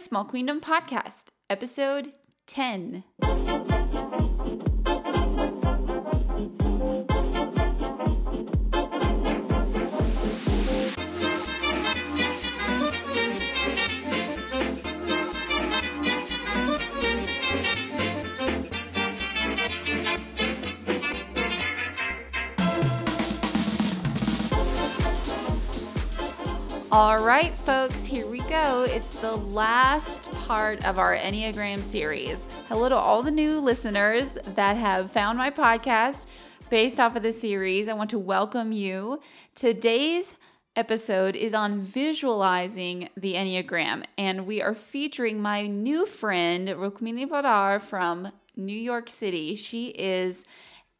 Small Queendom Podcast, episode 10. All right, folks, here we go. It's the last part of our Enneagram series. Hello to all the new listeners that have found my podcast based off of the series. I want to welcome you. Today's episode is on visualizing the Enneagram, and we are featuring my new friend, Rukmini Poddar from New York City. She is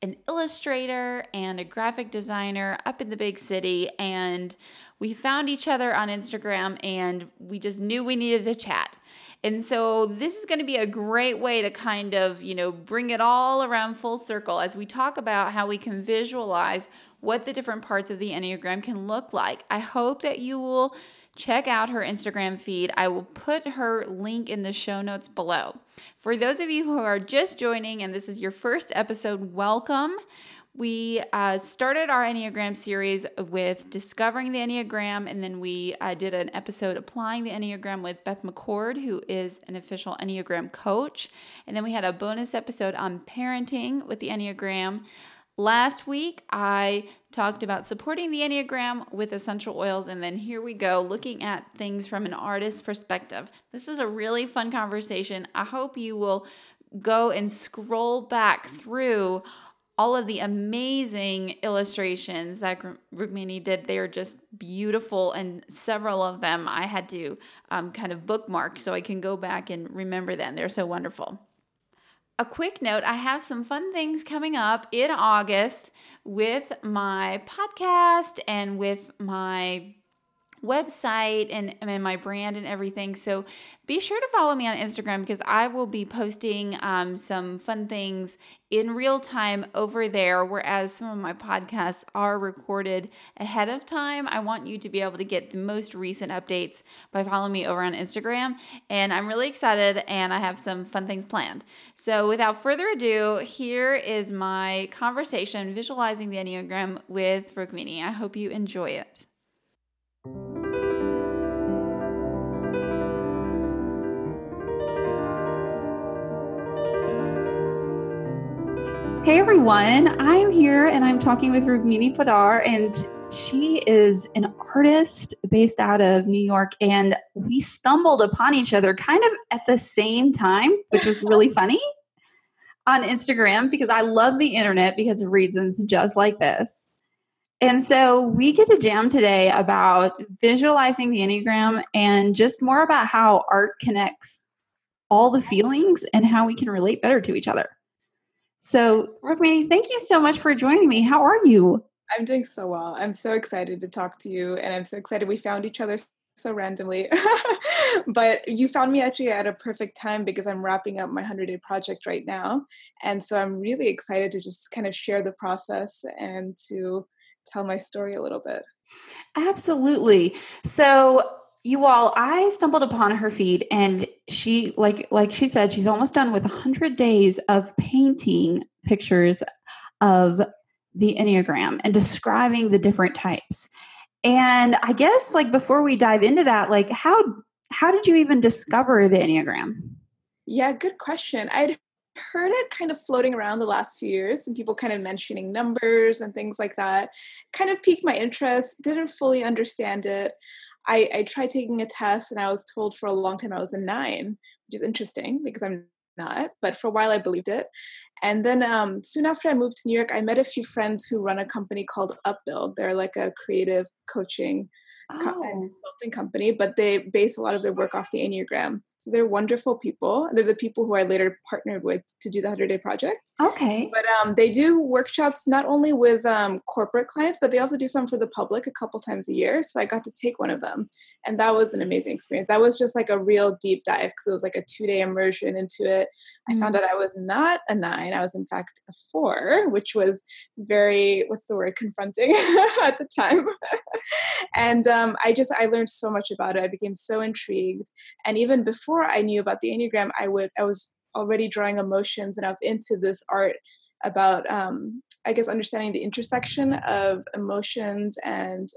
an illustrator and a graphic designer up in the big city, and we found each other on Instagram and we just knew we needed to chat. And so this is going to be a great way to kind of, you know, bring it all around full circle as we talk about how we can visualize what the different parts of the Enneagram can look like. I hope that you will check out her Instagram feed. I will put her link in the show notes below. For those of you who are just joining and this is your first episode, welcome. We uh, started our Enneagram series with discovering the Enneagram, and then we uh, did an episode applying the Enneagram with Beth McCord, who is an official Enneagram coach. And then we had a bonus episode on parenting with the Enneagram. Last week, I talked about supporting the Enneagram with essential oils, and then here we go, looking at things from an artist's perspective. This is a really fun conversation. I hope you will go and scroll back through all of the amazing illustrations that Rukmini did. They are just beautiful, and several of them I had to um, kind of bookmark so I can go back and remember them. They're so wonderful. A quick note I have some fun things coming up in August with my podcast and with my website and, and my brand and everything. So be sure to follow me on Instagram because I will be posting um, some fun things in real time over there. Whereas some of my podcasts are recorded ahead of time, I want you to be able to get the most recent updates by following me over on Instagram. And I'm really excited and I have some fun things planned. So without further ado, here is my conversation visualizing the Enneagram with Rukmini. I hope you enjoy it. Hey everyone, I'm here and I'm talking with Rukmini Poddar, and she is an artist based out of New York. And we stumbled upon each other kind of at the same time, which was really funny on Instagram because I love the internet because of reasons just like this. And so we get to jam today about visualizing the Enneagram and just more about how art connects all the feelings and how we can relate better to each other. So, Rukmini, thank you so much for joining me. How are you? I'm doing so well. I'm so excited to talk to you, and I'm so excited we found each other so randomly. but you found me actually at a perfect time because I'm wrapping up my 100 day project right now. And so I'm really excited to just kind of share the process and to tell my story a little bit. Absolutely. So, you all i stumbled upon her feed and she like like she said she's almost done with 100 days of painting pictures of the enneagram and describing the different types and i guess like before we dive into that like how how did you even discover the enneagram yeah good question i'd heard it kind of floating around the last few years and people kind of mentioning numbers and things like that kind of piqued my interest didn't fully understand it I, I tried taking a test and I was told for a long time I was a nine, which is interesting because I'm not, but for a while I believed it. And then um, soon after I moved to New York, I met a few friends who run a company called Upbuild. They're like a creative coaching oh. consulting company, but they base a lot of their work off the Enneagram. So they're wonderful people. They're the people who I later partnered with to do the 100 Day Project. Okay. But um, they do workshops not only with um, corporate clients, but they also do some for the public a couple times a year. So I got to take one of them. And that was an amazing experience. That was just like a real deep dive because it was like a two day immersion into it. I found mm. out I was not a nine. I was, in fact, a four, which was very, what's the word, confronting at the time. and um, I just, I learned so much about it. I became so intrigued. And even before before I knew about the Enneagram, I would I was already drawing emotions and I was into this art about um, I guess understanding the intersection of emotions and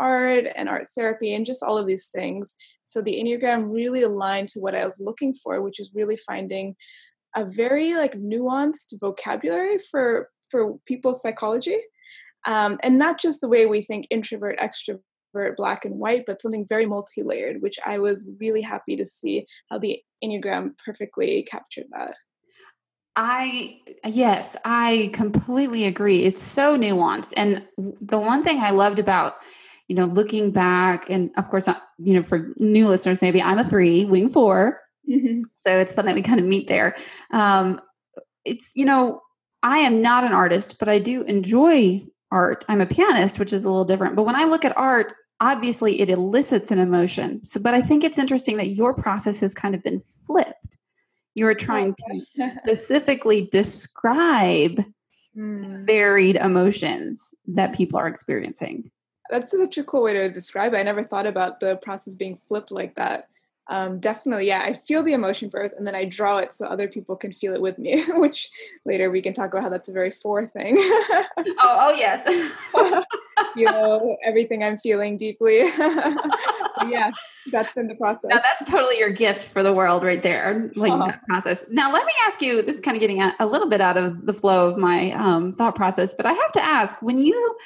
art and art therapy and just all of these things. So the Enneagram really aligned to what I was looking for, which is really finding a very like nuanced vocabulary for for people's psychology. Um, and not just the way we think introvert, extrovert, black and white, but something very multi-layered, which I was really happy to see how the Enneagram perfectly captured that. I, yes, I completely agree. It's so nuanced. And the one thing I loved about, you know, looking back, and of course, you know, for new listeners, maybe I'm a three, wing 4 mm-hmm. So it's fun that we kind of meet there. Um, it's, you know, I am not an artist, but I do enjoy art. I'm a pianist, which is a little different. But when I look at art, obviously it elicits an emotion. So, but I think it's interesting that your process has kind of been flipped you're trying to specifically describe mm. varied emotions that people are experiencing. That's such a cool way to describe it. I never thought about the process being flipped like that. Um, definitely, yeah. I feel the emotion first, and then I draw it so other people can feel it with me. Which later we can talk about how that's a very four thing. oh, oh yes. feel everything I'm feeling deeply yeah, that's in the process. Now that's totally your gift for the world right there, like uh-huh. that process. Now let me ask you, this is kind of getting a, a little bit out of the flow of my um, thought process, but I have to ask, when you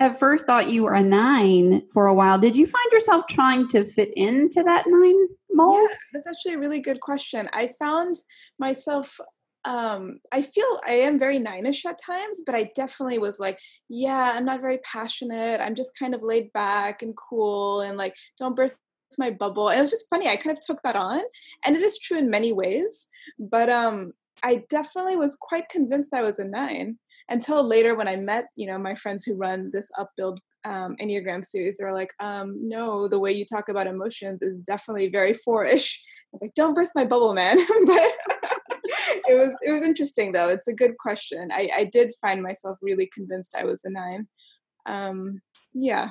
at first thought you were a nine for a while, did you find yourself trying to fit into that nine mold? Yeah, that's actually a really good question. I found myself um i feel i am very nine-ish at times but i definitely was like yeah i'm not very passionate i'm just kind of laid back and cool and like don't burst my bubble and it was just funny i kind of took that on and it is true in many ways but um i definitely was quite convinced i was a nine until later when i met you know my friends who run this upbuild um, enneagram series they were like um, no the way you talk about emotions is definitely very four-ish i was like don't burst my bubble man but it was it was interesting though. It's a good question. I, I did find myself really convinced I was a nine. Um, yeah.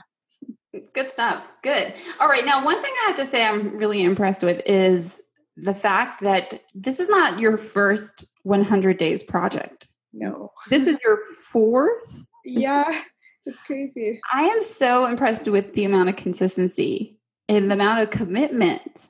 Good stuff. Good. All right. Now, one thing I have to say I'm really impressed with is the fact that this is not your first 100 days project. No. This is your fourth? Yeah. It's crazy. I am so impressed with the amount of consistency and the amount of commitment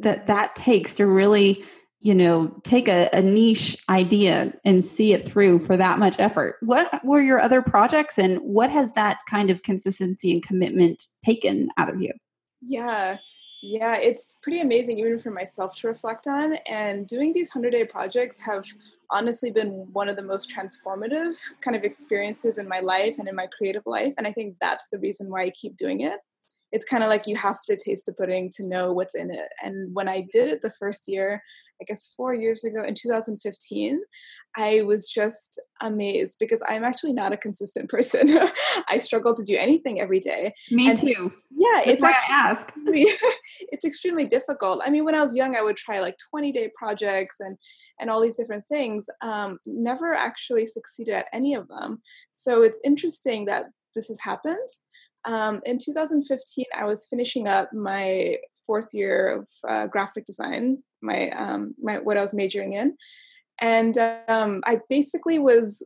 that mm. that takes to really you know take a, a, niche idea and see it through for that much effort what were your other projects and what has that kind of consistency and commitment taken out of you yeah yeah it's pretty amazing even for myself to reflect on and doing these 100 day projects have honestly been one of the most transformative kind of experiences in my life and in my creative life and i think that's the reason why i keep doing it it's kind of like you have to taste the pudding to know what's in it. And when I did it the first year, I guess four years ago in 2015, I was just amazed because I'm actually not a consistent person. I struggle to do anything every day. Me and too. Yeah, That's it's why I ask. it's extremely difficult. I mean, when I was young, I would try like 20 day projects and and all these different things. Um, never actually succeeded at any of them. So it's interesting that this has happened. Um, in 2015, I was finishing up my fourth year of uh, graphic design, my um, my what I was majoring in, and um, I basically was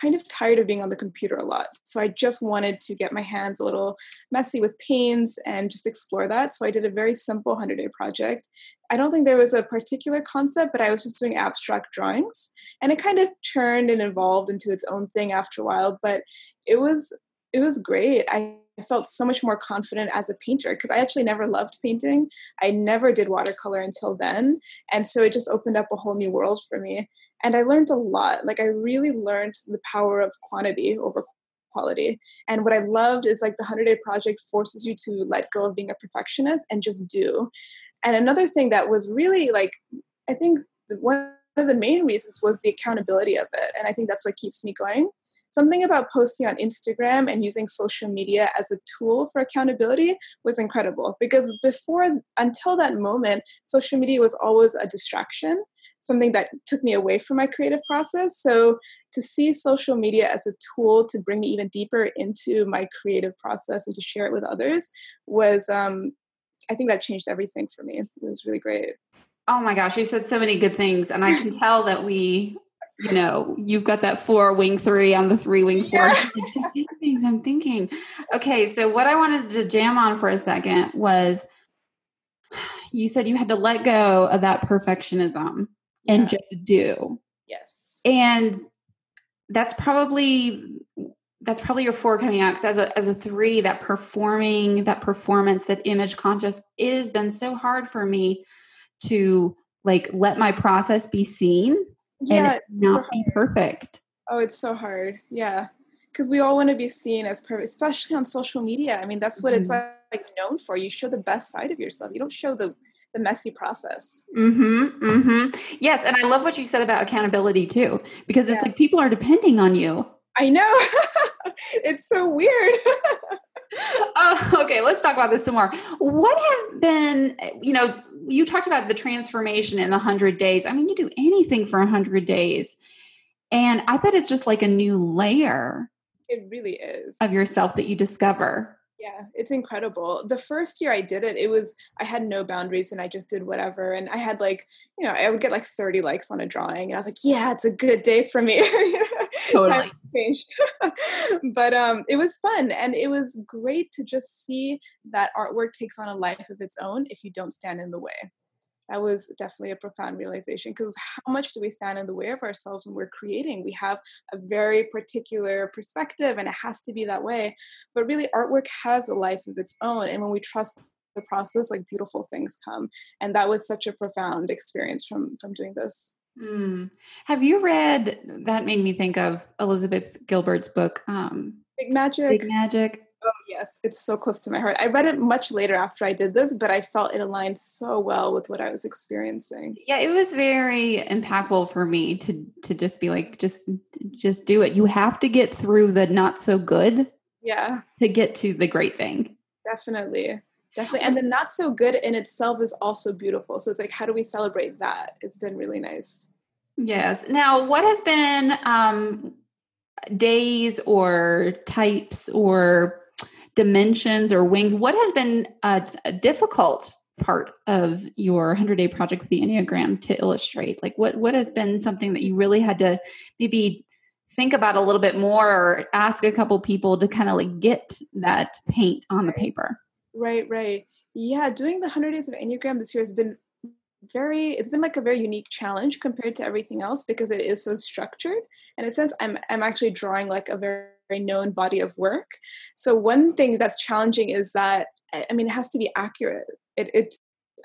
kind of tired of being on the computer a lot. So I just wanted to get my hands a little messy with paints and just explore that. So I did a very simple 100 day project. I don't think there was a particular concept, but I was just doing abstract drawings. And it kind of turned and evolved into its own thing after a while, but it was it was great. I felt so much more confident as a painter because I actually never loved painting. I never did watercolor until then. And so it just opened up a whole new world for me. And I learned a lot. Like, I really learned the power of quantity over quality. And what I loved is like the 100 Day Project forces you to let go of being a perfectionist and just do. And another thing that was really like, I think one of the main reasons was the accountability of it. And I think that's what keeps me going something about posting on Instagram and using social media as a tool for accountability was incredible because before, until that moment, social media was always a distraction, something that took me away from my creative process. So to see social media as a tool to bring me even deeper into my creative process and to share it with others was, um, I think that changed everything for me. It was really great. Oh my gosh, you said so many good things, and I can tell that we, you know, you've got that four wing three. I'm the three wing four. Yeah. Things I'm thinking. Okay, so what I wanted to jam on for a second was, you said you had to let go of that perfectionism yeah. and just do. Yes, and that's probably that's probably your four coming out because as a as a three that performing that performance that image conscious it has been so hard for me to like let my process be seen yeah, and not be perfect oh it's so hard yeah because we all want to be seen as perfect especially on social media i mean that's what mm-hmm. it's like, like known for you show the best side of yourself you don't show the the messy process. Mm-hmm. Mm-hmm. Yes, and I love what you said about accountability too, because it's yeah. like people are depending on you. I know. it's so weird. oh, okay, let's talk about this some more. What have been, you know, you talked about the transformation in the 100 days. I mean, you do anything for 100 days. And I bet it's just like a new layer. It really is. Of yourself that you discover. Yeah, it's incredible. The first year I did it, it was I had no boundaries and I just did whatever. And I had like, you know, I would get like 30 likes on a drawing. And I was like, yeah, it's a good day for me. totally. changed. but um it was fun and it was great to just see that artwork takes on a life of its own if you don't stand in the way that was definitely a profound realization because how much do we stand in the way of ourselves when we're creating? We have a very particular perspective and it has to be that way. But really, artwork has a life of its own. And when we trust the process, like beautiful things come. And that was such a profound experience from, from doing this. Mm. Have you read? That made me think of Elizabeth Gilbert's book, um, Big Magic. Big Magic. Oh, yes, it's so close to my heart. I read it much later after I did this, but I felt it aligned so well with what I was experiencing. Yeah, it was very impactful for me to to just be like just just do it. You have to get through the not so good. Yeah. To get to the great thing. Definitely. Definitely. And the not so good in itself is also beautiful. So it's like how do we celebrate that? It's been really nice. Yes. Now, what has been um days or types or dimensions or wings. What has been a, a difficult part of your 100 day project with the Enneagram to illustrate? Like what, what has been something that you really had to maybe think about a little bit more or ask a couple people to kind of like get that paint on the paper? Right, right. Yeah, doing the 100 days of Enneagram this year has been very it's been like a very unique challenge compared to everything else because it is so structured and in a sense i'm i'm actually drawing like a very known body of work. So one thing that's challenging is that I mean it has to be accurate. It it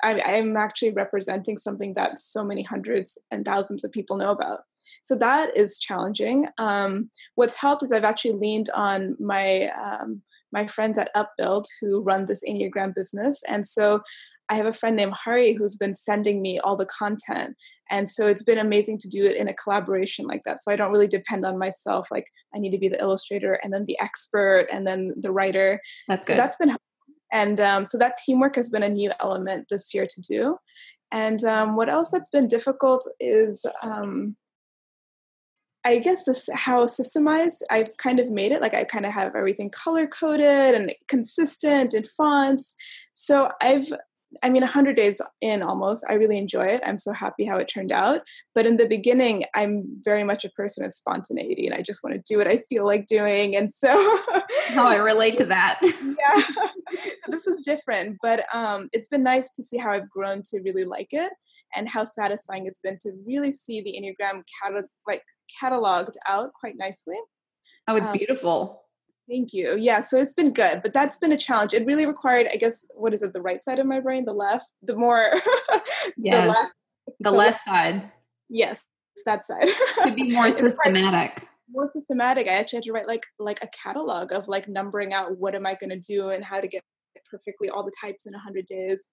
I, I'm actually representing something that so many hundreds and thousands of people know about. So that is challenging. Um, what's helped is I've actually leaned on my um, my friends at Upbuild who run this Enneagram business, and so I have a friend named Hari who's been sending me all the content. And so it's been amazing to do it in a collaboration like that. So I don't really depend on myself. Like I need to be the illustrator and then the expert and then the writer. That's so good. that's been helpful. and um, so that teamwork has been a new element this year to do. And um, what else that's been difficult is um, I guess this how systemized I've kind of made it. Like I kind of have everything color coded and consistent in fonts. So I've I mean, 100 days in almost, I really enjoy it. I'm so happy how it turned out. But in the beginning, I'm very much a person of spontaneity and I just want to do what I feel like doing. And so. oh, I relate to that. yeah. So this is different, but um, it's been nice to see how I've grown to really like it and how satisfying it's been to really see the Enneagram catalog, like cataloged out quite nicely. Oh, it's um, beautiful. Thank you. Yeah, so it's been good, but that's been a challenge. It really required, I guess, what is it, the right side of my brain, the left, the more, yeah, the left, the left side. Yes, that side. to be more systematic. More systematic. I actually had to write like like a catalog of like numbering out what am I going to do and how to get perfectly all the types in 100 days.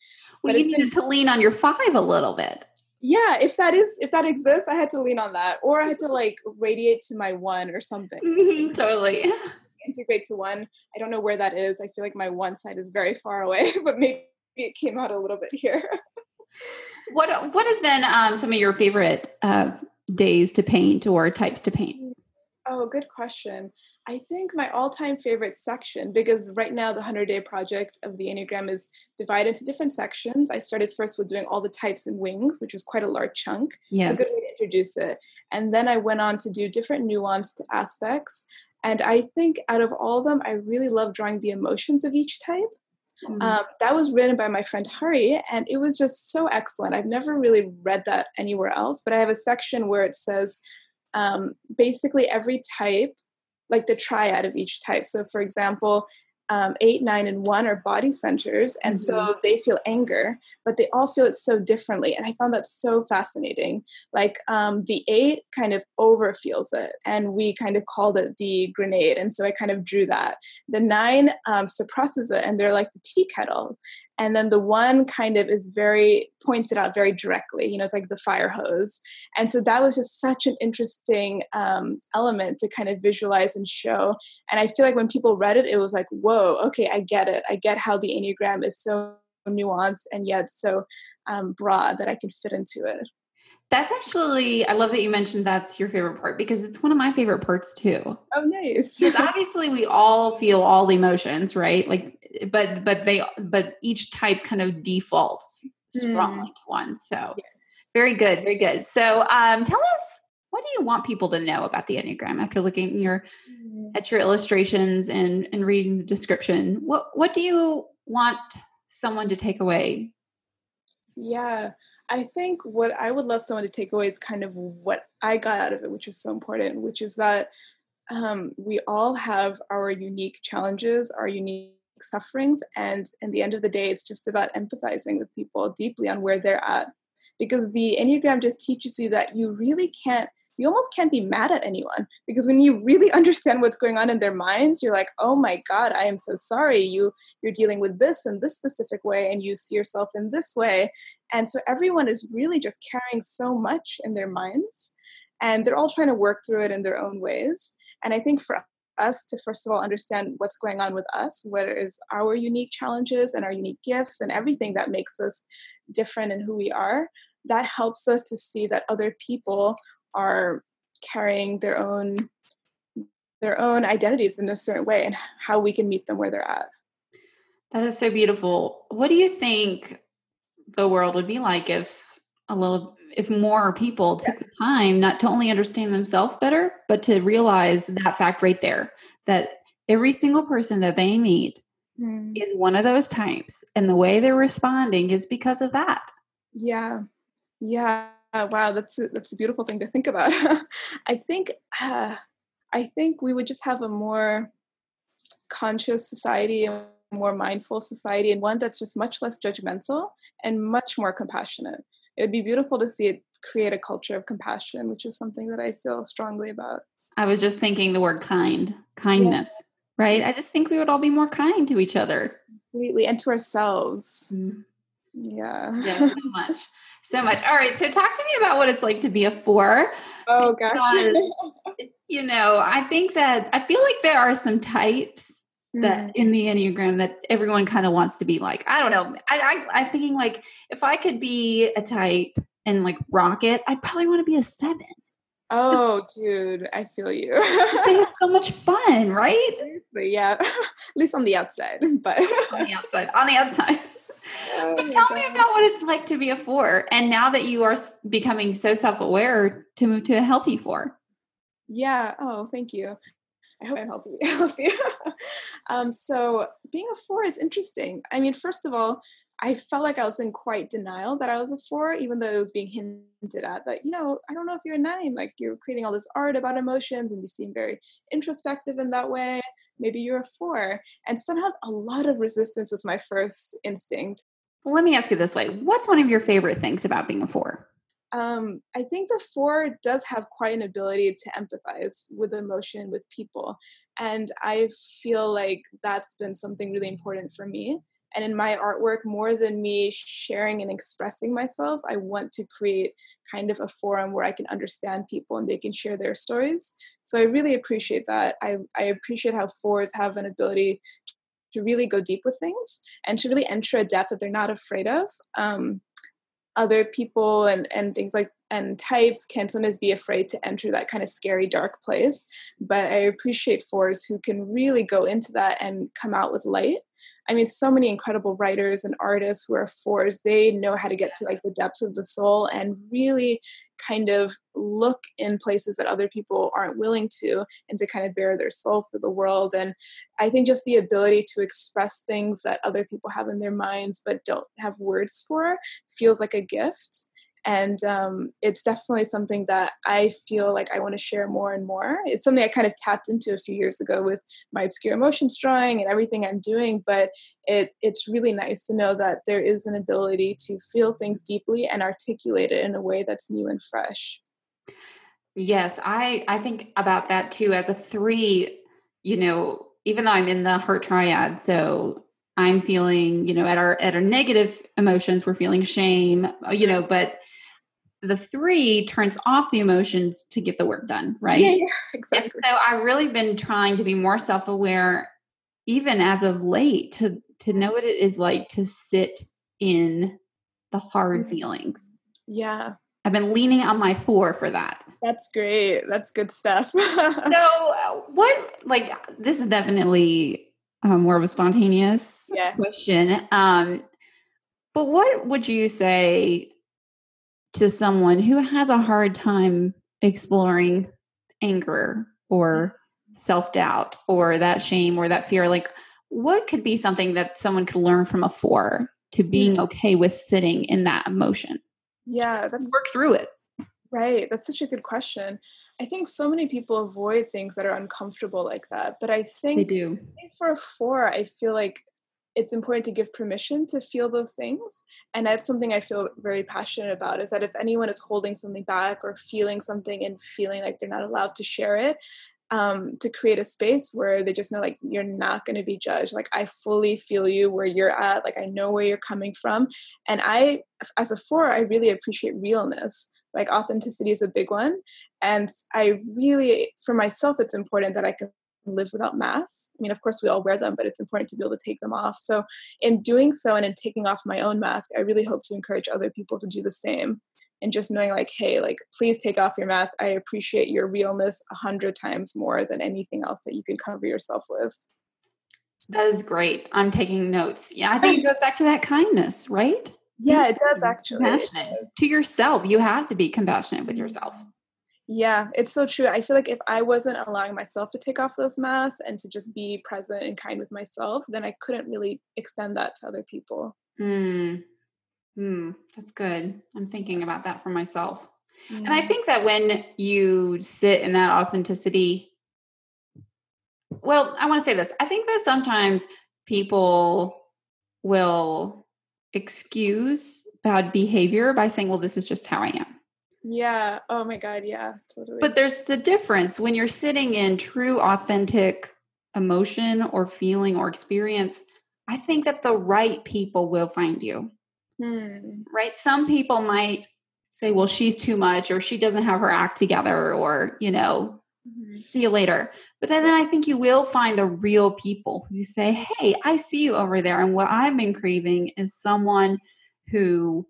Well, but you needed been, to lean on your five a little bit. Yeah, if that is if that exists, I had to lean on that, or I had to like radiate to my one or something. Mm-hmm, totally integrate to one. I don't know where that is. I feel like my one side is very far away, but maybe it came out a little bit here. what what has been um, some of your favorite uh, days to paint or types to paint? Oh, good question. I think my all-time favorite section, because right now the 100-day project of the Enneagram is divided into different sections. I started first with doing all the types and wings, which was quite a large chunk. Yes. It's a good way to introduce it. And then I went on to do different nuanced aspects. And I think out of all of them, I really love drawing the emotions of each type. Mm-hmm. Um, that was written by my friend Hari, and it was just so excellent. I've never really read that anywhere else, but I have a section where it says um, basically every type like the triad of each type. So, for example, um, eight, nine, and one are body centers, and mm-hmm. so they feel anger, but they all feel it so differently. And I found that so fascinating. Like um, the eight kind of over feels it, and we kind of called it the grenade, and so I kind of drew that. The nine um, suppresses it, and they're like the tea kettle, and then the one kind of is very points it out very directly you know it's like the fire hose and so that was just such an interesting um, element to kind of visualize and show and i feel like when people read it it was like whoa okay i get it i get how the enneagram is so nuanced and yet so um, broad that i can fit into it that's actually, I love that you mentioned that's your favorite part because it's one of my favorite parts too. Oh, nice. Because obviously we all feel all the emotions, right? Like, but but they but each type kind of defaults strongly mm. to one. So yes. very good, very good. So um, tell us what do you want people to know about the enneagram after looking at your mm. at your illustrations and and reading the description? What what do you want someone to take away? Yeah. I think what I would love someone to take away is kind of what I got out of it, which is so important, which is that um, we all have our unique challenges, our unique sufferings, and in the end of the day, it's just about empathizing with people deeply on where they're at. Because the Enneagram just teaches you that you really can't you almost can't be mad at anyone. Because when you really understand what's going on in their minds you're like oh my god i am so sorry. You you're dealing with this in this specific way and you see yourself in this way. And so everyone is really just carrying so much in their minds and they're all trying to work through it in their own ways. And i think for us to first of all understand what's going on with us what is our unique challenges and our unique gifts and everything that makes us different and who we are that helps us to see that other people are carrying their own their own identities in a certain way and how we can meet them where they're at. That is so beautiful. What do you think the world would be like if a little if more people took the time not to only understand themselves better, but to realize that fact right there that every single person that they meet mm. is one of those types and the way they're responding is because of that. Yeah. Yeah. Wow, that's a, that's a beautiful thing to think about. I think uh, I think we would just have a more conscious society, a more mindful society, and one that's just much less judgmental and much more compassionate. It would be beautiful to see it create a culture of compassion, which is something that I feel strongly about. I was just thinking the word kind, kindness, yeah. right? I just think we would all be more kind to each other. Completely, and to ourselves. Mm-hmm. Yeah. yeah, so much. So much. All right. So talk to me about what it's like to be a four. Oh gosh. you know, I think that I feel like there are some types that mm. in the Enneagram that everyone kind of wants to be like. I don't know. I, I I'm thinking like if I could be a type and like rock it, I'd probably want to be a seven. Oh, dude, I feel you. they have so much fun, right? Seriously, yeah. At least on the outside, but on the outside, on the outside. Oh so tell God. me about what it's like to be a four, and now that you are becoming so self-aware, to move to a healthy four. Yeah. Oh, thank you. I hope I'm healthy. healthy. um, so being a four is interesting. I mean, first of all, I felt like I was in quite denial that I was a four, even though it was being hinted at. That you know, I don't know if you're a nine. Like you're creating all this art about emotions, and you seem very introspective in that way maybe you're a four. And somehow a lot of resistance was my first instinct. Let me ask you this way What's one of your favorite things about being a four? Um, I think the four does have quite an ability to empathize with emotion, with people. And I feel like that's been something really important for me and in my artwork more than me sharing and expressing myself i want to create kind of a forum where i can understand people and they can share their stories so i really appreciate that i, I appreciate how fours have an ability to really go deep with things and to really enter a depth that they're not afraid of um, other people and, and things like and types can sometimes be afraid to enter that kind of scary dark place. But i appreciate fours who can really go into that and come out with light. I mean, so many incredible writers and artists who are fours, they know how to get to like the depths of the soul and really kind of look in places that other people aren't willing to and to kind of bare their soul for the world. And I think just the ability to express things that other people have in their minds but don't have words for feels like a gift and um, it's definitely something that i feel like i want to share more and more. It's something i kind of tapped into a few years ago with my obscure emotions drawing and everything i'm doing but it it's really nice to know that there is an ability to feel things deeply and articulate it in a way that's new and fresh. Yes i i think about that too as a three you know even though i'm in the heart triad so I'm feeling, you know, at our at our negative emotions, we're feeling shame, you know, but the three turns off the emotions to get the work done, right? Yeah, yeah exactly. And so I've really been trying to be more self-aware, even as of late, to to know what it is like to sit in the hard feelings. Yeah. I've been leaning on my four for that. That's great. That's good stuff. so, what, like, this is definitely um, more of a spontaneous yeah. question. Um, but what would you say to someone who has a hard time exploring anger or mm-hmm. self doubt or that shame or that fear? Like, what could be something that someone could learn from a four to being okay with sitting in that emotion? Yeah, let's work through it. Right. That's such a good question. I think so many people avoid things that are uncomfortable like that. But I think, they do. for a four, I feel like it's important to give permission to feel those things. And that's something i feel very passionate about is that if anyone is holding something back or feeling something and feeling like they're not allowed to share it um, to create a space where they just know like you're not going to be judged. Like i fully feel you where you're at. Like i know where you're coming from. And i as a four i really appreciate realness. Like authenticity is a big one. And i really for myself it's important that i can live without masks. I mean, of course, we all wear them, but it's important to be able to take them off. So, in doing so and in taking off my own mask, I really hope to encourage other people to do the same. And just knowing, like, hey, like, please take off your mask. I appreciate your realness a hundred times more than anything else that you can cover yourself with. That is great. I'm taking notes. Yeah, I think it goes back to that kindness, right? Yeah, it does actually. Compassionate to yourself. You have to be compassionate with yourself. Yeah, it's so true. I feel like if I wasn't allowing myself to take off those masks and to just be present and kind with myself, then I couldn't really extend that to other people. Hmm. Hmm. That's good. I'm thinking about that for myself. Mm. And I mm. think that when you sit in that authenticity, well, I want to say this. I think that sometimes people will excuse bad behavior by saying, well, this is just how I am. Yeah. Oh my God. Yeah. Totally. But there's the difference when you're sitting in true, authentic emotion or feeling or experience. I think that the right people will find you. Hmm. Right. Some people might say, well, she's too much, or she doesn't have her act together, or, you know, mm-hmm. see you later. But then I think you will find the real people who say, hey, I see you over there. And what I've been craving is someone who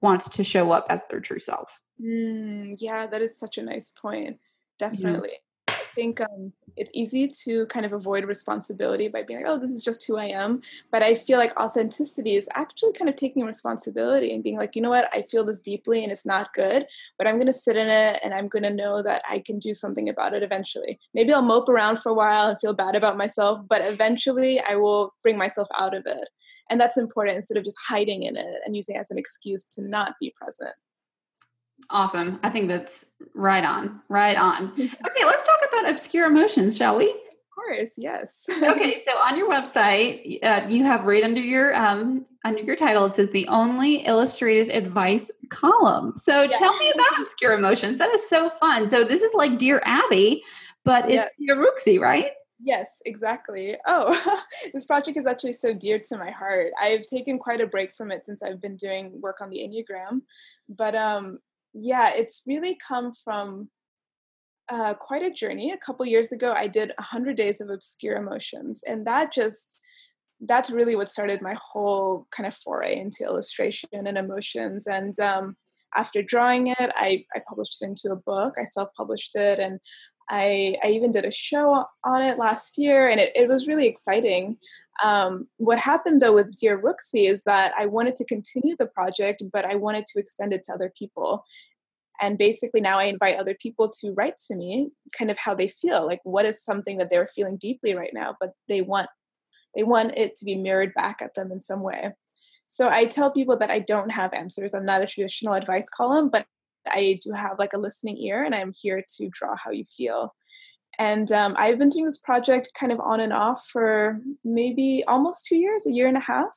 wants to show up as their true self. Mm, yeah, that is such a nice point. Definitely. Yeah. I think um, it's easy to kind of avoid responsibility by being like, oh, this is just who I am. But I feel like authenticity is actually kind of taking responsibility and being like, you know what, I feel this deeply and it's not good, but I'm going to sit in it and I'm going to know that I can do something about it eventually. Maybe I'll mope around for a while and feel bad about myself, but eventually I will bring myself out of it. And that's important instead of just hiding in it and using it as an excuse to not be present. Awesome. I think that's right on. Right on. Okay, let's talk about obscure emotions, shall we? Of course, yes. okay, so on your website, uh, you have right under your um, under your title, it says the only illustrated advice column. So tell me about obscure emotions. That is so fun. So this is like Dear Abby, but it's yeah. Yoruxi, right? Yes, exactly. Oh, this project is actually so dear to my heart. I've taken quite a break from it since I've been doing work on the Enneagram, but um, yeah, it's really come from uh, quite a journey. A couple years ago, I did 100 days of obscure emotions, and that just that's really what started my whole kind of foray into illustration and emotions. And um, after drawing it, I, I published it into a book. I self published it and I, I even did a show on it last year and it, it was really exciting. Um, what happened though with Dear Ruksi is that I wanted to continue the project, but I wanted to extend it to other people. And basically, now I invite other people to write to me kind of how they feel like what is something that they're feeling deeply right now, but they want they want it to be mirrored back at them in some way. So I tell people that I don't have answers. I'm not a traditional advice column, but I do have like a listening ear and I'm here to draw how you feel. And um, I've been doing this project kind of on and off for maybe almost two years, a year and a half.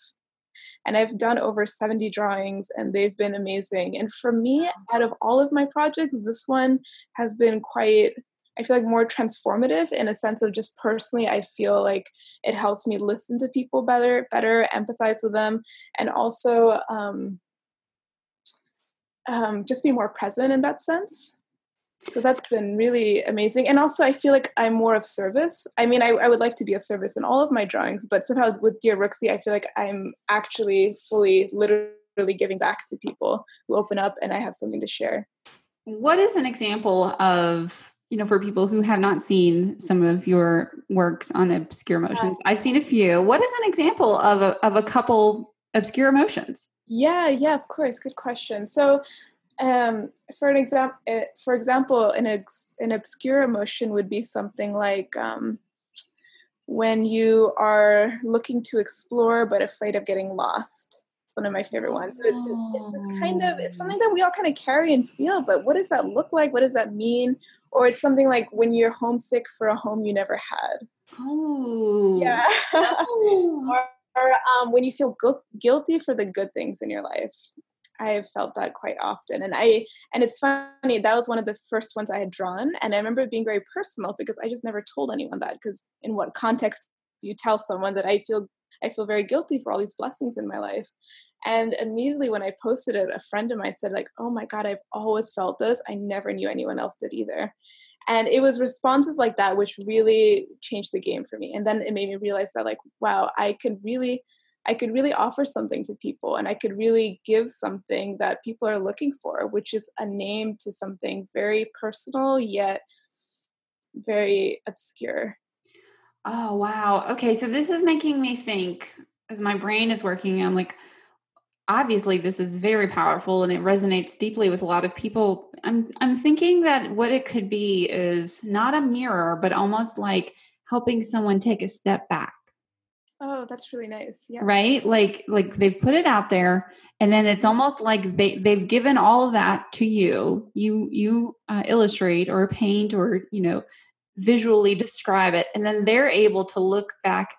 And I've done over 70 drawings and they've been amazing. And for me, out of all of my projects, this one has been quite, I feel like more transformative in a sense of just personally, I feel like it helps me listen to people better, better empathize with them, and also um, um, just be more present in that sense. So that's been really amazing. And also, I feel like I'm more of service. I mean, I, I would like to be of service in all of my drawings, but somehow with Dear Ruksi, I feel like I'm actually fully, literally giving back to people who open up and I have something to share. What is an example of, you know, for people who have not seen some of your works on obscure emotions? I've seen a few. What is an example of a, of a couple obscure emotions? Yeah, yeah, of course. Good question. So, um, for an example, eh, for example, an ex- an obscure emotion would be something like um, when you are looking to explore but afraid of getting lost. It's one of my favorite ones. So it's, it's, it's kind of it's something that we all kind of carry and feel, but what does that look like? What does that mean? Or it's something like when you're homesick for a home you never had. Oh, yeah. Oh. or, or um, when you feel gu- guilty for the good things in your life. I've felt that quite often. And I and it's funny, that was one of the first ones I had drawn. And I remember being very personal because I just never told anyone that. Because in what context do you tell someone that I feel I feel very guilty for all these blessings in my life? And immediately when I posted it, a friend of mine said, like, oh my God, I've always felt this. I never knew anyone else did either. And it was responses like that which really changed the game for me. And then it made me realize that, like, wow, I could really, I could really offer something to people and I could really give something that people are looking for, which is a name to something very personal yet very obscure. Oh, wow. Okay. So this is making me think as my brain is working, I'm like, obviously this is very powerful and it resonates deeply with a lot of people i'm i'm thinking that what it could be is not a mirror but almost like helping someone take a step back oh that's really nice. Yeah. Right? Like like they've put it out there and then it's almost like they they've given all of that to you. You you uh, illustrate or paint or you know visually describe it and then they're able to look back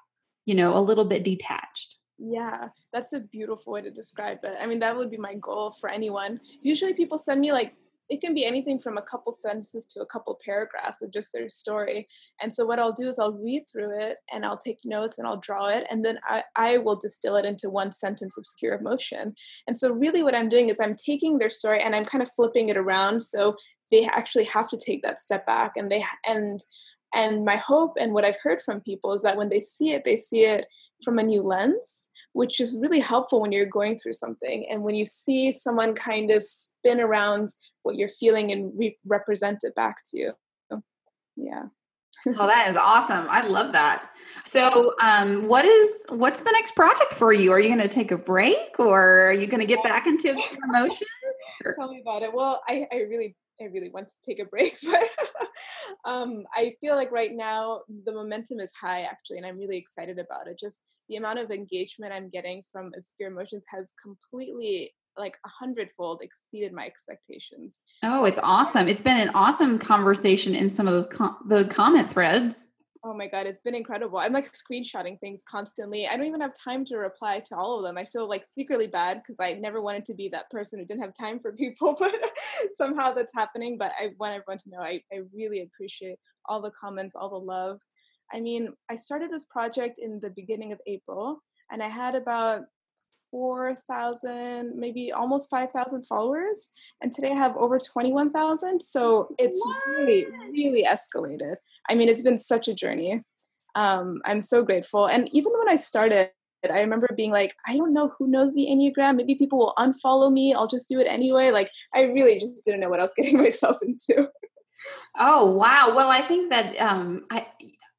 you know a little bit detached. Yeah, that's a beautiful way to describe it. I mean, that would be my goal for anyone. Usually people send me like it can be anything from a couple sentences to a couple paragraphs of just their story. And so what I'll do is I'll read through it and I'll take notes and I'll draw it and then I, I will distill it into one sentence obscure emotion. And so really what I'm doing is I'm taking their story and I'm kind of flipping it around so they actually have to take that step back and they and and my hope and what I've heard from people is that when they see it, they see it from a new lens which is really helpful when you're going through something and when you see someone kind of spin around what you're feeling and re- represent it back to you. Yeah. Oh that is awesome. I love that. So um, what is what's the next project for you? Are you going to take a break or are you going to get back into emotions tell me about it. Well I, I really I really want to take a break, but um, I feel like right now the momentum is high actually, and I'm really excited about it. Just the amount of engagement I'm getting from Obscure Emotions has completely like a hundredfold exceeded my expectations. Oh, it's awesome! It's been an awesome conversation in some of those com- the comment threads. Oh my god, it's been incredible. I'm like screenshotting things constantly. I don't even have time to reply to all of them. I feel like secretly bad because I never wanted to be that person who didn't have time for people, but somehow that's happening. But I want everyone to know I, I really appreciate all the comments, all the love. I mean, I started this project in the beginning of April and I had about 4,000, maybe almost 5,000 followers. And today I have over 21,000. So it's what? really, really escalated. I mean, it's been such a journey. Um, I'm so grateful. And even when I started, I remember being like, I don't know who knows the Enneagram. Maybe people will unfollow me. I'll just do it anyway. Like, I really just didn't know what I was getting myself into. Oh wow! Well, I think that um, I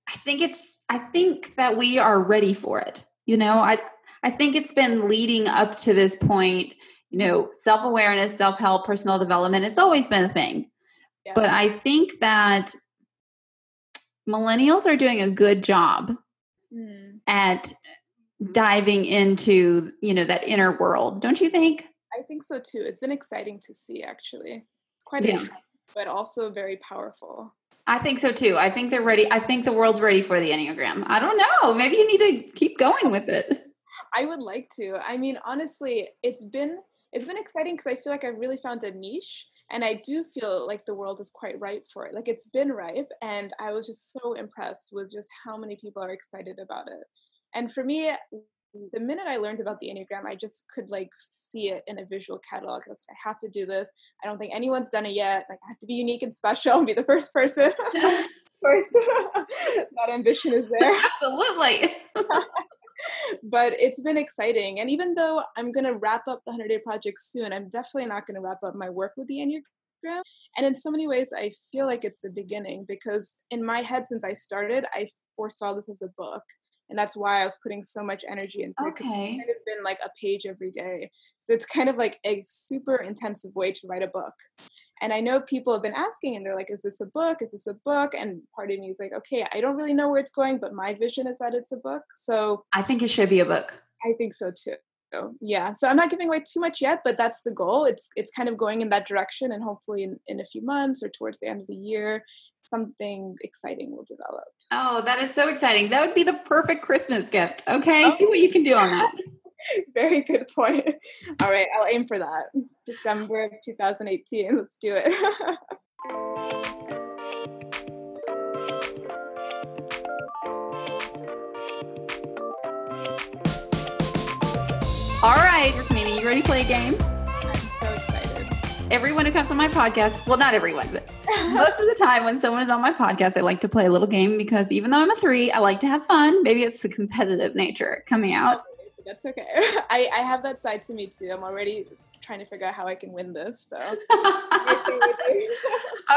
I think it's I think that we are ready for it. You know, I I think it's been leading up to this point. You know, self awareness, self help, personal development. It's always been a thing, yeah. but I think that millennials are doing a good job mm. at diving into you know that inner world don't you think i think so too it's been exciting to see actually it's quite yeah. but also very powerful i think so too i think they're ready i think the world's ready for the enneagram i don't know maybe you need to keep going with it i would like to i mean honestly it's been it's been exciting because i feel like i've really found a niche and i do feel like the world is quite ripe for it like it's been ripe and i was just so impressed with just how many people are excited about it. And for me the minute i learned about the enneagram i just could like see it in a visual catalog i, like, I have to do this. I don't think anyone's done it yet. Like i have to be unique and special and be the first person. Of course that ambition is there. Absolutely but it's been exciting and even though i'm going to wrap up the 100 day project soon i'm definitely not going to wrap up my work with the enneagram. And in so many ways i feel like it's the beginning because in my head since i started i foresaw this as a book and that's why I was putting so much energy into okay. it. It's kind of been like a page every day, so it's kind of like a super intensive way to write a book. And I know people have been asking, and they're like, "Is this a book? Is this a book?" And part of me is like, "Okay, I don't really know where it's going, but my vision is that it's a book." So I think it should be a book. I think so too. So, yeah, so I'm not giving away too much yet, but that's the goal. It's it's kind of going in that direction, and hopefully in, in a few months or towards the end of the year, something exciting will develop. Oh, that is so exciting. That would be the perfect Christmas gift. Okay, oh. see what you can do on that. Very good point. All right, I'll aim for that. December of 2018. Let's do it. All right, Rukmini, you ready to play a game? Everyone who comes on my podcast, well, not everyone, but most of the time when someone is on my podcast, I like to play a little game because even though I'm a three, I like to have fun. Maybe it's the competitive nature coming out. That's okay. I, I have that side to me too. I'm already trying to figure out how I can win this. So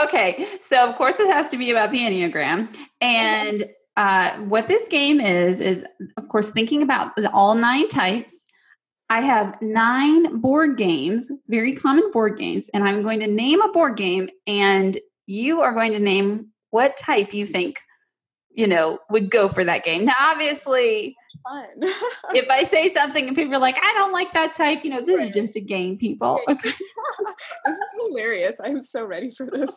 okay. So of course it has to be about the Enneagram. And uh, what this game is, is of course thinking about all nine types I have nine board games, very common board games, and I'm going to name a board game, and you are going to name what type you think, you know, would go for that game. Now, obviously, fun. if I say something and people are like, I don't like that type, you know, this right. is just a game, people. this is hilarious. I'm so ready for this.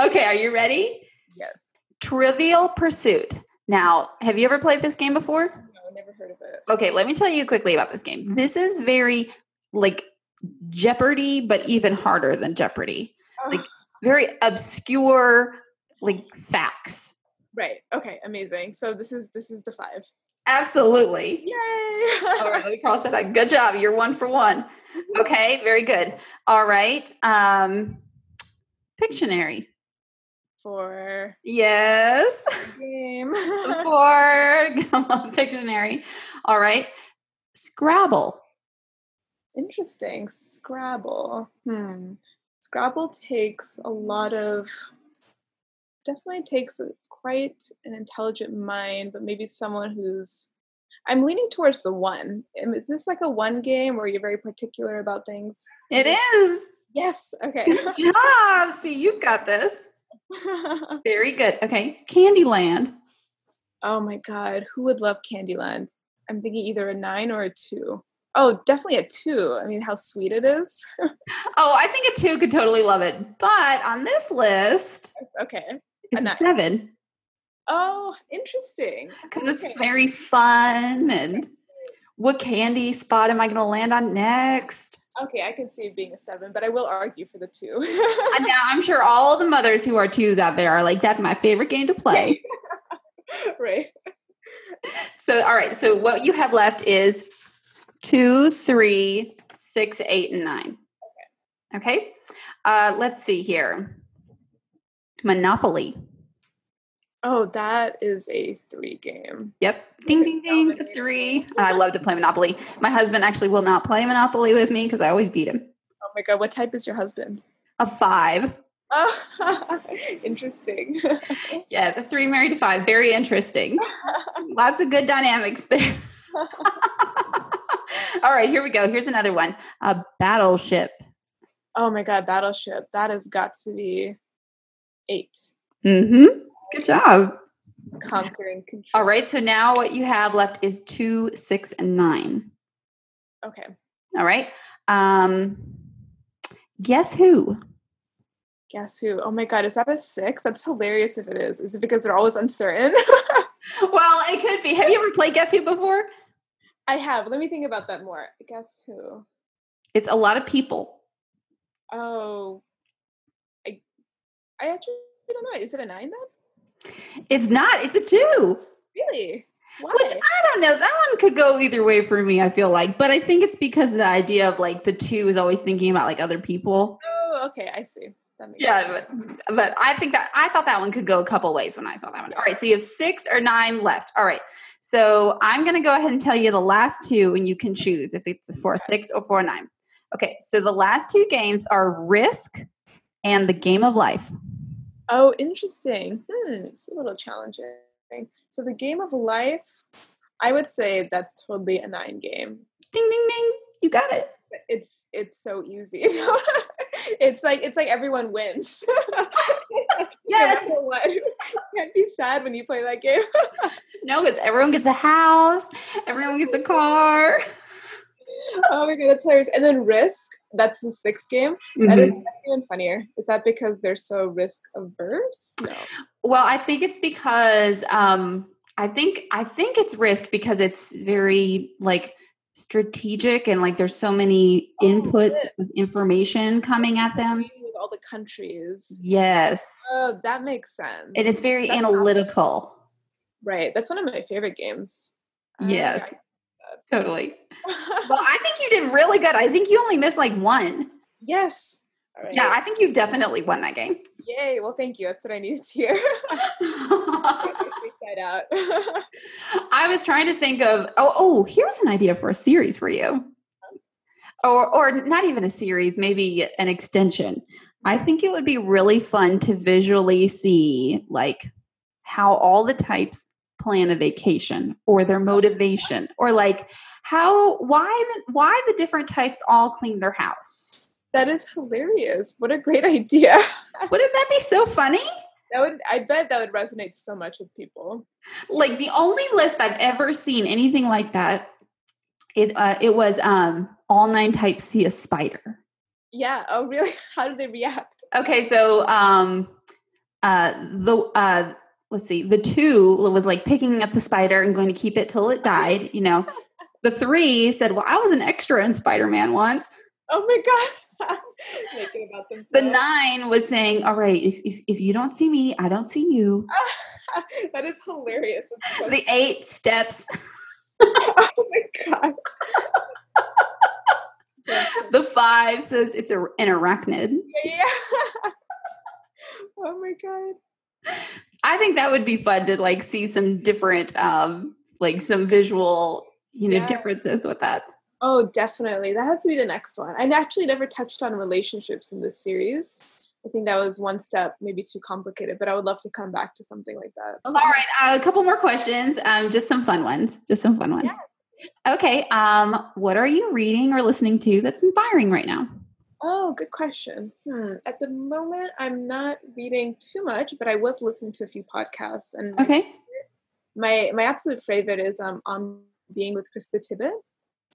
okay, are you ready? Yes. Trivial Pursuit. Now, have you ever played this game before? Never heard of it. Okay, let me tell you quickly about this game. This is very like Jeopardy, but even harder than Jeopardy. Oh. Like very obscure like facts. Right. Okay, amazing. So this is this is the five. Absolutely. Yay. All right, let me cross that out. Good job. You're one for one. Okay, very good. All right. Um Pictionary for yes game for Pictionary. All right, Scrabble. Interesting. Scrabble. Hmm. Scrabble takes a lot of. Definitely takes a, quite an intelligent mind, but maybe someone who's. I'm leaning towards the one. Is this like a one game where you're very particular about things? It is. Yes. Okay. Good job. See, you've got this. Very good. Okay. Candyland. Oh my God. Who would love Candyland? I'm thinking either a nine or a two. Oh, definitely a two. I mean, how sweet it is. oh, I think a two could totally love it. But on this list, okay, it's a seven. Oh, interesting. Because okay. it's very fun. And what candy spot am I going to land on next? Okay, I can see it being a seven, but I will argue for the two. and now I'm sure all the mothers who are twos out there are like, that's my favorite game to play. right. So, all right. So, what you have left is two, three, six, eight, and nine. Okay. Okay. Uh, let's see here. Monopoly. Oh, that is a three game. Yep. Ding, ding, ding. The three. I love to play Monopoly. My husband actually will not play Monopoly with me because I always beat him. Oh my God. What type is your husband? A five. Oh, interesting. yes, a three married to five. Very interesting. Lots of good dynamics there. All right, here we go. Here's another one. A battleship. Oh my god, battleship. That has got to be eight. Mm-hmm. Good job. Conquering control. All right, so now what you have left is two, six, and nine. Okay. All right. Um guess who? Guess who? Oh my god, is that a six? That's hilarious if it is. Is it because they're always uncertain? well, it could be. Have you ever played Guess Who before? I have. Let me think about that more. Guess who? It's a lot of people. Oh, I, I actually don't know. Is it a nine then? It's not. It's a two. Really? Why? Which I don't know. That one could go either way for me. I feel like, but I think it's because the idea of like the two is always thinking about like other people. Oh, okay. I see. yeah, but, but I think that I thought that one could go a couple ways when I saw that one. All right, so you have six or nine left. All right, so I'm going to go ahead and tell you the last two, and you can choose if it's four six or four nine. Okay, so the last two games are Risk and the Game of Life. Oh, interesting. Hmm, it's a little challenging. So the Game of Life, I would say that's totally a nine game. Ding ding ding! You got it. It's it's so easy. it's like it's like everyone wins. yeah, can't be sad when you play that game. no, because everyone gets a house, everyone gets a car. Oh my god, that's hilarious. And then Risk, that's the sixth game. Mm-hmm. That is mm-hmm. even funnier. Is that because they're so risk averse? No. Well, I think it's because um I think I think it's risk because it's very like strategic and like there's so many oh, inputs of information coming at them with all the countries yes oh that makes sense and it's very that's analytical right that's one of my favorite games yes totally. Well i think you did really good. I think you only missed like one. Yes. Right. yeah i think you definitely won that game. Yay. Well thank you. That's what i needed to hear. That out. I was trying to think of oh oh here's an idea for a series for you, or or not even a series, maybe an extension. I think it would be really fun to visually see like how all the types plan a vacation or their motivation or like how why the why the different types all clean their house. That is hilarious. What a great idea. Wouldn't that be so funny? that would I bet that would resonate so much with people. Like the only list I've ever seen anything like that, it uh, it was um all nine types see a spider. Yeah. Oh really? How did they react? Okay, so um uh the uh let's see, the two was like picking up the spider and going to keep it till it died, you know. the three said, Well, I was an extra in Spider-Man once. Oh my god. The nine was saying, "All right, if, if, if you don't see me, I don't see you." that is hilarious. the eight steps. oh my god. the five says it's a, an arachnid. Yeah. oh my god. I think that would be fun to like see some different, um, like some visual, you know, yeah. differences with that. Oh, definitely. That has to be the next one. I actually never touched on relationships in this series. I think that was one step, maybe too complicated, but I would love to come back to something like that. All right, uh, a couple more questions. Um, just some fun ones. Just some fun ones. Yeah. Okay. Um, what are you reading or listening to that's inspiring right now? Oh, good question. Hmm. At the moment, I'm not reading too much, but I was listening to a few podcasts. And okay, my my absolute favorite is um on being with Krista Tippett.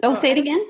Oh, so say it again.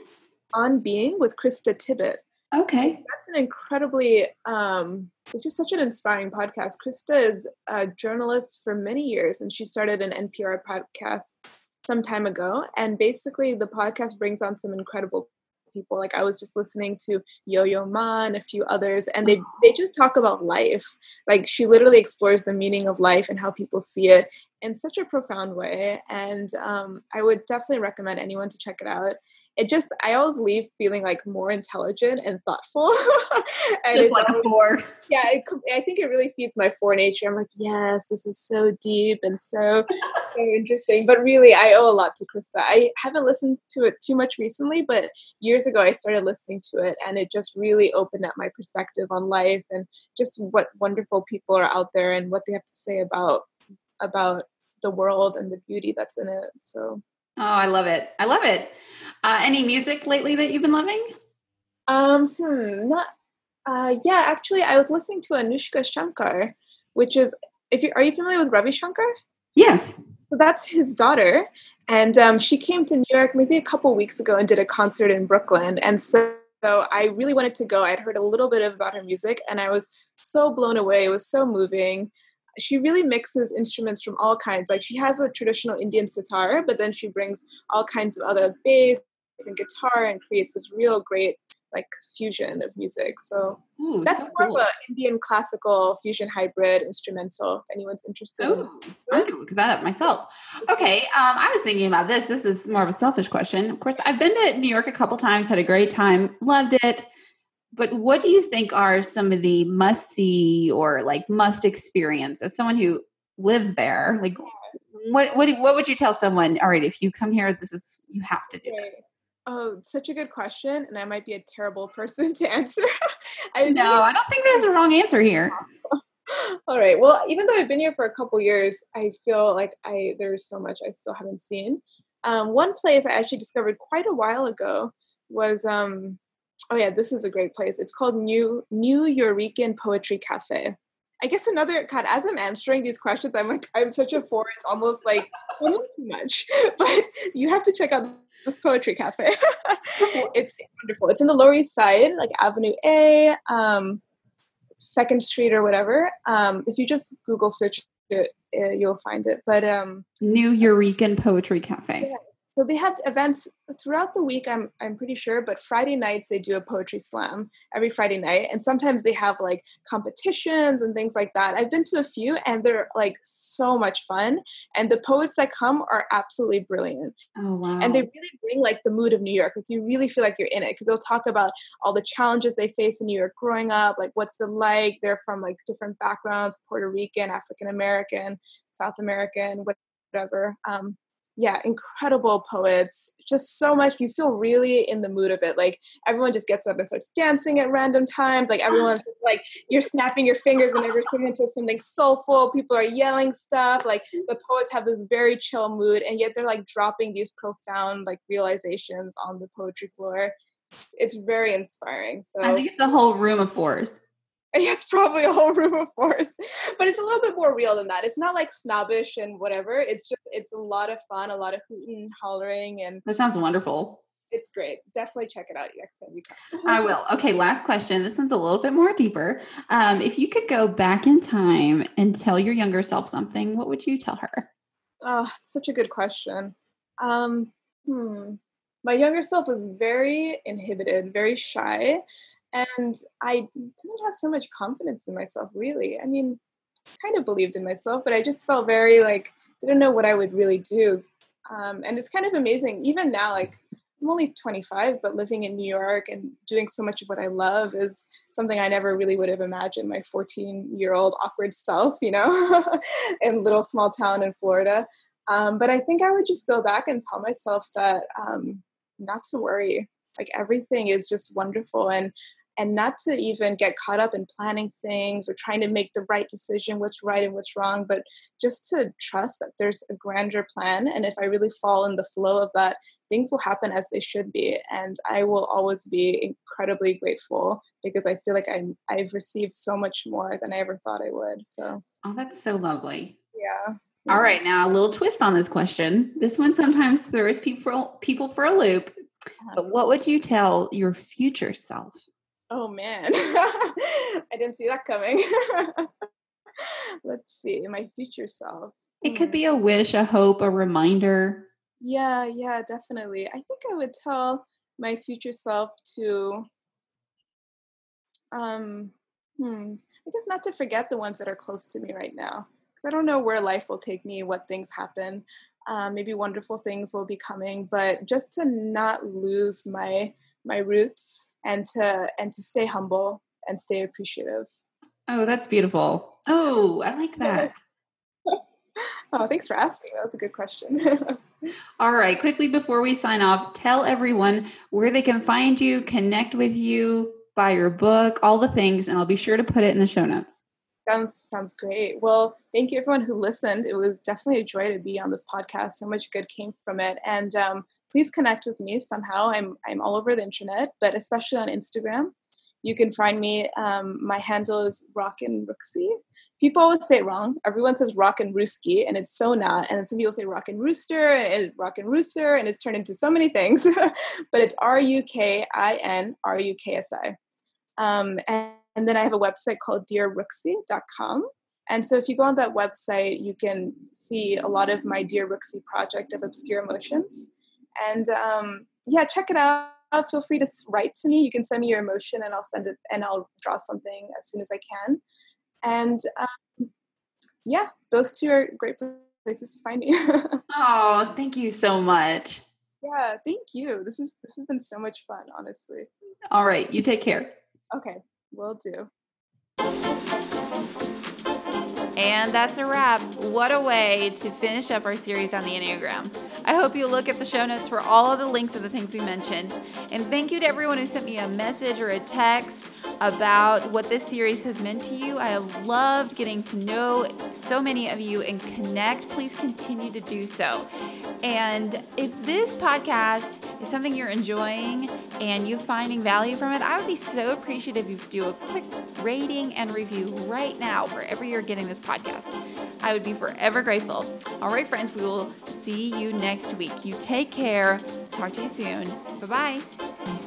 On Being with Krista Tippett. Okay. That's an incredibly, um, it's just such an inspiring podcast. Krista is a journalist for many years and she started an NPR podcast some time ago. And basically, the podcast brings on some incredible people. Like I was just listening to Yo Yo Ma and a few others, and they they just talk about life. Like she literally explores the meaning of life and how people see it in such a profound way. And um, I would definitely recommend anyone to check it out. It just I always leave feeling like more intelligent and thoughtful. and just like always, a four. Yeah, it, I think it really feeds my four nature. I'm like, yes, this is so deep and so, so interesting. But really, I owe a lot to Krista. I haven't listened to it too much recently, but years ago I started listening to it, and it just really opened up my perspective on life and just what wonderful people are out there and what they have to say about about the world and the beauty that's in it. So Oh, I love it. I love it. Uh, any music lately that you've been loving? Um, hmm, not. Uh, yeah, actually, I was listening to Anoushka Shankar, which is if you are you familiar with Ravi Shankar? Yes. So that's his daughter, and um, she came to New York maybe a couple weeks ago and did a concert in Brooklyn, and so. So I really wanted to go. I'd heard a little bit of about her music and I was so blown away. It was so moving she really mixes instruments from all kinds. Like she has a traditional Indian sitar, but then she brings all kinds of other bass and guitar and creates this real great like fusion of music. So Ooh, that's so more cool. of an Indian classical fusion hybrid instrumental. If anyone's interested. Oh, I can look that up myself. Okay, um, I was thinking about this. This is more of a selfish question. Of course, I've been to New York a couple times, had a great time, loved it but what do you think are some of the must see or like must experience as someone who lives there? Like what what what would you tell someone all right if you come here this is you have to do this. Oh such a good question and i might be a terrible person to answer. I know i don't think there's a wrong answer here. All right well even though i've been here for a couple years i feel like i there's so much i still haven't seen. Um, one place i actually discovered quite a while ago was um, oh yeah, this is a great place. It's called New Nuyorican Poetry Cafe. I guess another God, as I'm answering these questions, I'm like, I'm such a four. It's almost like almost too much. But you have to check out this poetry cafe. it's wonderful. It's in the Lower East Side, like Avenue A, um, Second Street, or whatever. Um, if you just Google search it, uh, you'll find it. But um, Nuyorican Poetry Cafe. Yeah, so they have events throughout the week. I'm I'm pretty sure, but Friday nights they do a poetry slam every Friday night, and sometimes they have like competitions and things like that. I've been to a few, and they're like so much fun. And the poets that come are absolutely brilliant. Oh wow! And they really bring like the mood of New York. Like you really feel like you're in it because they'll talk about all the challenges they face in New York growing up. Like what's it like? They're from like different backgrounds: Puerto Rican, African American, South American, whatever. Um, yeah, incredible poets. Just so much. You feel really in the mood of it. Like everyone just gets up and starts dancing at random times. Like oh. everyone's like you're snapping your fingers whenever someone says something soulful. People are yelling stuff. Like mm-hmm. the poets have this very chill mood, and yet they're like dropping these profound like realizations on the poetry floor. It's, it's very inspiring. So I think it's a whole room of fours. it's probably a whole room of fours but it's a little bit more real than that. It's not like snobbish and whatever. It's just it's a lot of fun a lot of hooting hollering and that sounds wonderful. It's great. Definitely check it out next time you come i will. Okay last question. This one's a little bit more deeper. Um, if you could go back in time and tell your younger self something what would you tell her? Oh such a good question. Um, hmm. My younger self was very inhibited very shy and I didn't have so much confidence in myself, really. I mean, kind of believed in myself, but I just felt very like, didn't know what I would really do. Um, and it's kind of amazing, even now, like, I'm only 25, but living in New York and doing so much of what I love is something I never really would have imagined my 14 year old awkward self, you know, in little small town in Florida. Um, but I think I would just go back and tell myself that um, not to worry. Like everything is just wonderful. And and not to even get caught up in planning things or trying to make the right decision what's right and what's wrong but just to trust that there's a grander plan and if i really fall in the flow of that things will happen as they should be and i will always be incredibly grateful because i feel like I'm, i've received so much more than i ever thought i would so oh that's so lovely yeah all right, now a little twist on this question. This one sometimes throws people people for a loop. Uh-huh. But what would you tell your future self? Oh man, I didn't see that coming. Let's see, my future self. It could hmm. be a wish, a hope, a reminder. Yeah, yeah, definitely. I think I would tell my future self to um hmm, I guess not to forget the ones that are close to me right now. Because I don't know where life will take me, what things happen. um, maybe wonderful things will be coming but just to not lose my my roots and to and to stay humble and stay appreciative. Oh that's beautiful. Oh i like that. Oh thanks for asking. That was a good question. All right quickly before we sign off tell everyone where they can find you connect with you buy your book all the things and i'll be sure to put it in the show notes. Sounds sounds great. Well, thank you everyone who listened. It was definitely a joy to be on this podcast. So much good came from it, and um, please connect with me somehow. I'm I'm all over the internet, but especially on Instagram. You can find me. Um, my handle is Rockin' Ruksi. People always say it wrong. Everyone says Rockin' Rooski, and it's so not. And some people say Rockin' Rooster, and it's Rockin' Rooster, and it's turned into so many things. but it's R U K I N R U K S I. Um, and and then I have a website called dearruksi.com. And so if you go on that website, you can see a lot of my Dear Ruksi project of obscure emotions. And um, yeah, check it out. Feel free to write to me. You can send me your emotion and I'll send it and I'll draw something as soon as I can. And um, yes, those two are great places to find me. oh, thank you so much. Yeah, thank you. This is this has been so much fun, honestly. All right, you take care. Okay. Will do. And that's a wrap. What a way to finish up our series on the Enneagram. I hope you look at the show notes for all of the links of the things we mentioned. And thank you to everyone who sent me a message or a text about what this series has meant to you. I have loved getting to know so many of you and connect. Please continue to do so. And if this podcast is something you're enjoying and you're finding value from it, I would be so appreciative if you do a quick rating and review right now wherever you're getting this podcast. I would be forever grateful. All right, friends, we will see you next week. You take care. Talk to you soon. Bye bye.